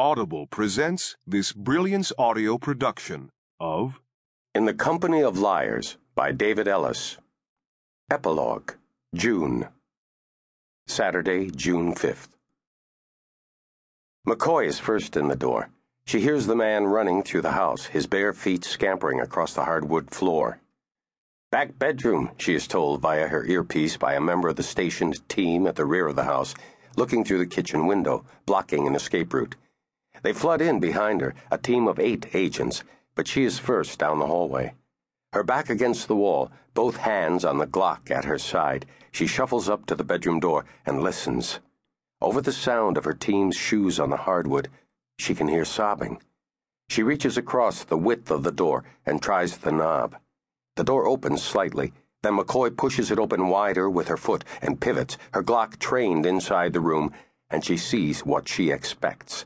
Audible presents this brilliance audio production of In the Company of Liars by David Ellis. Epilogue, June. Saturday, June 5th. McCoy is first in the door. She hears the man running through the house, his bare feet scampering across the hardwood floor. Back bedroom, she is told via her earpiece by a member of the stationed team at the rear of the house, looking through the kitchen window, blocking an escape route. They flood in behind her, a team of eight agents, but she is first down the hallway. Her back against the wall, both hands on the Glock at her side, she shuffles up to the bedroom door and listens. Over the sound of her team's shoes on the hardwood, she can hear sobbing. She reaches across the width of the door and tries the knob. The door opens slightly, then McCoy pushes it open wider with her foot and pivots, her Glock trained inside the room, and she sees what she expects.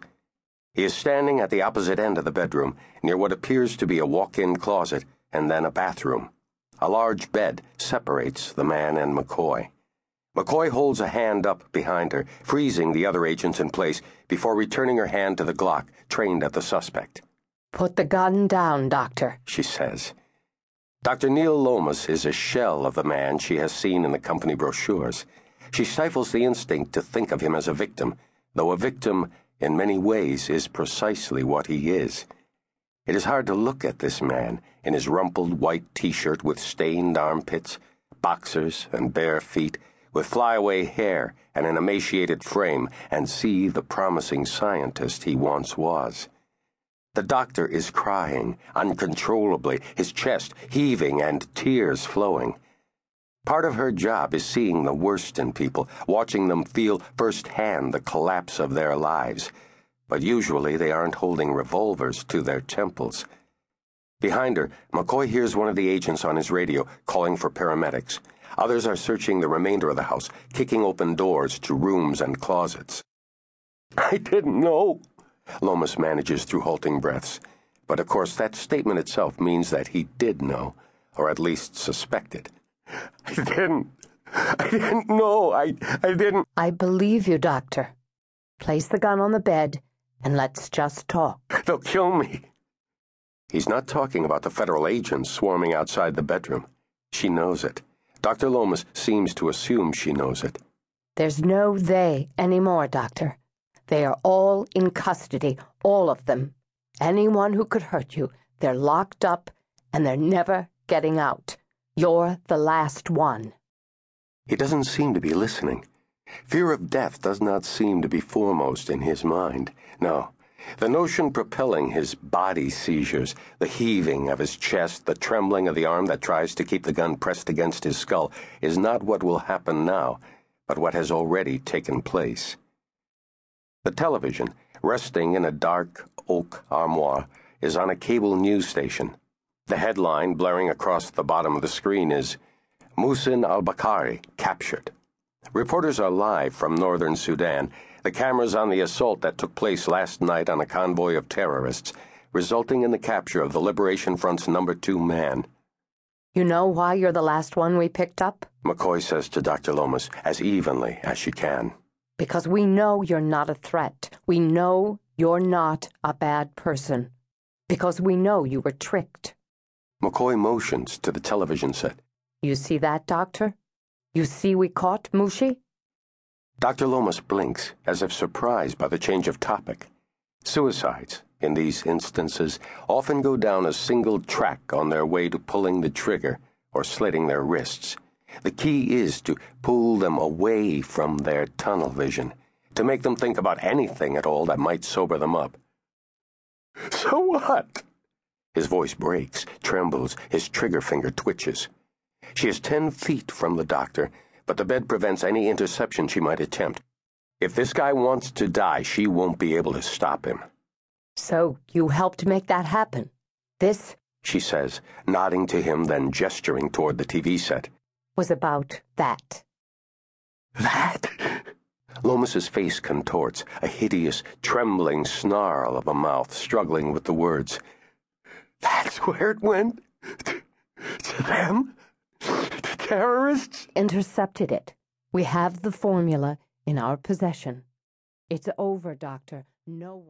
He is standing at the opposite end of the bedroom, near what appears to be a walk in closet and then a bathroom. A large bed separates the man and McCoy. McCoy holds a hand up behind her, freezing the other agents in place before returning her hand to the Glock trained at the suspect. Put the gun down, Doctor, she says. Dr. Neil Lomas is a shell of the man she has seen in the company brochures. She stifles the instinct to think of him as a victim, though a victim in many ways, is precisely what he is. It is hard to look at this man in his rumpled white t shirt with stained armpits, boxers, and bare feet, with flyaway hair and an emaciated frame, and see the promising scientist he once was. The doctor is crying uncontrollably, his chest heaving and tears flowing. Part of her job is seeing the worst in people, watching them feel firsthand the collapse of their lives. But usually they aren't holding revolvers to their temples. Behind her, McCoy hears one of the agents on his radio calling for paramedics. Others are searching the remainder of the house, kicking open doors to rooms and closets. I didn't know, Lomas manages through halting breaths. But of course, that statement itself means that he did know, or at least suspected. I didn't. I didn't know. I, I didn't. I believe you, Doctor. Place the gun on the bed and let's just talk. They'll kill me. He's not talking about the federal agents swarming outside the bedroom. She knows it. Dr. Lomas seems to assume she knows it. There's no they anymore, Doctor. They are all in custody, all of them. Anyone who could hurt you, they're locked up and they're never getting out. You're the last one. He doesn't seem to be listening. Fear of death does not seem to be foremost in his mind. No. The notion propelling his body seizures, the heaving of his chest, the trembling of the arm that tries to keep the gun pressed against his skull, is not what will happen now, but what has already taken place. The television, resting in a dark oak armoire, is on a cable news station. The headline blaring across the bottom of the screen is Musin al Bakari captured. Reporters are live from northern Sudan. The cameras on the assault that took place last night on a convoy of terrorists, resulting in the capture of the Liberation Front's number two man. You know why you're the last one we picked up? McCoy says to Dr. Lomas as evenly as she can. Because we know you're not a threat. We know you're not a bad person. Because we know you were tricked. McCoy motions to the television set. You see that, Doctor? You see we caught Mushi? Dr. Lomas blinks, as if surprised by the change of topic. Suicides, in these instances, often go down a single track on their way to pulling the trigger or slitting their wrists. The key is to pull them away from their tunnel vision, to make them think about anything at all that might sober them up. So what? His voice breaks, trembles, his trigger finger twitches. She is ten feet from the doctor, but the bed prevents any interception she might attempt. If this guy wants to die, she won't be able to stop him. So you helped make that happen? This, she says, nodding to him, then gesturing toward the TV set, was about that. That? Lomas's face contorts, a hideous, trembling snarl of a mouth struggling with the words. That's where it went? To, them? To terrorists? Intercepted it. We have the formula in our possession. It's over, Doctor. No.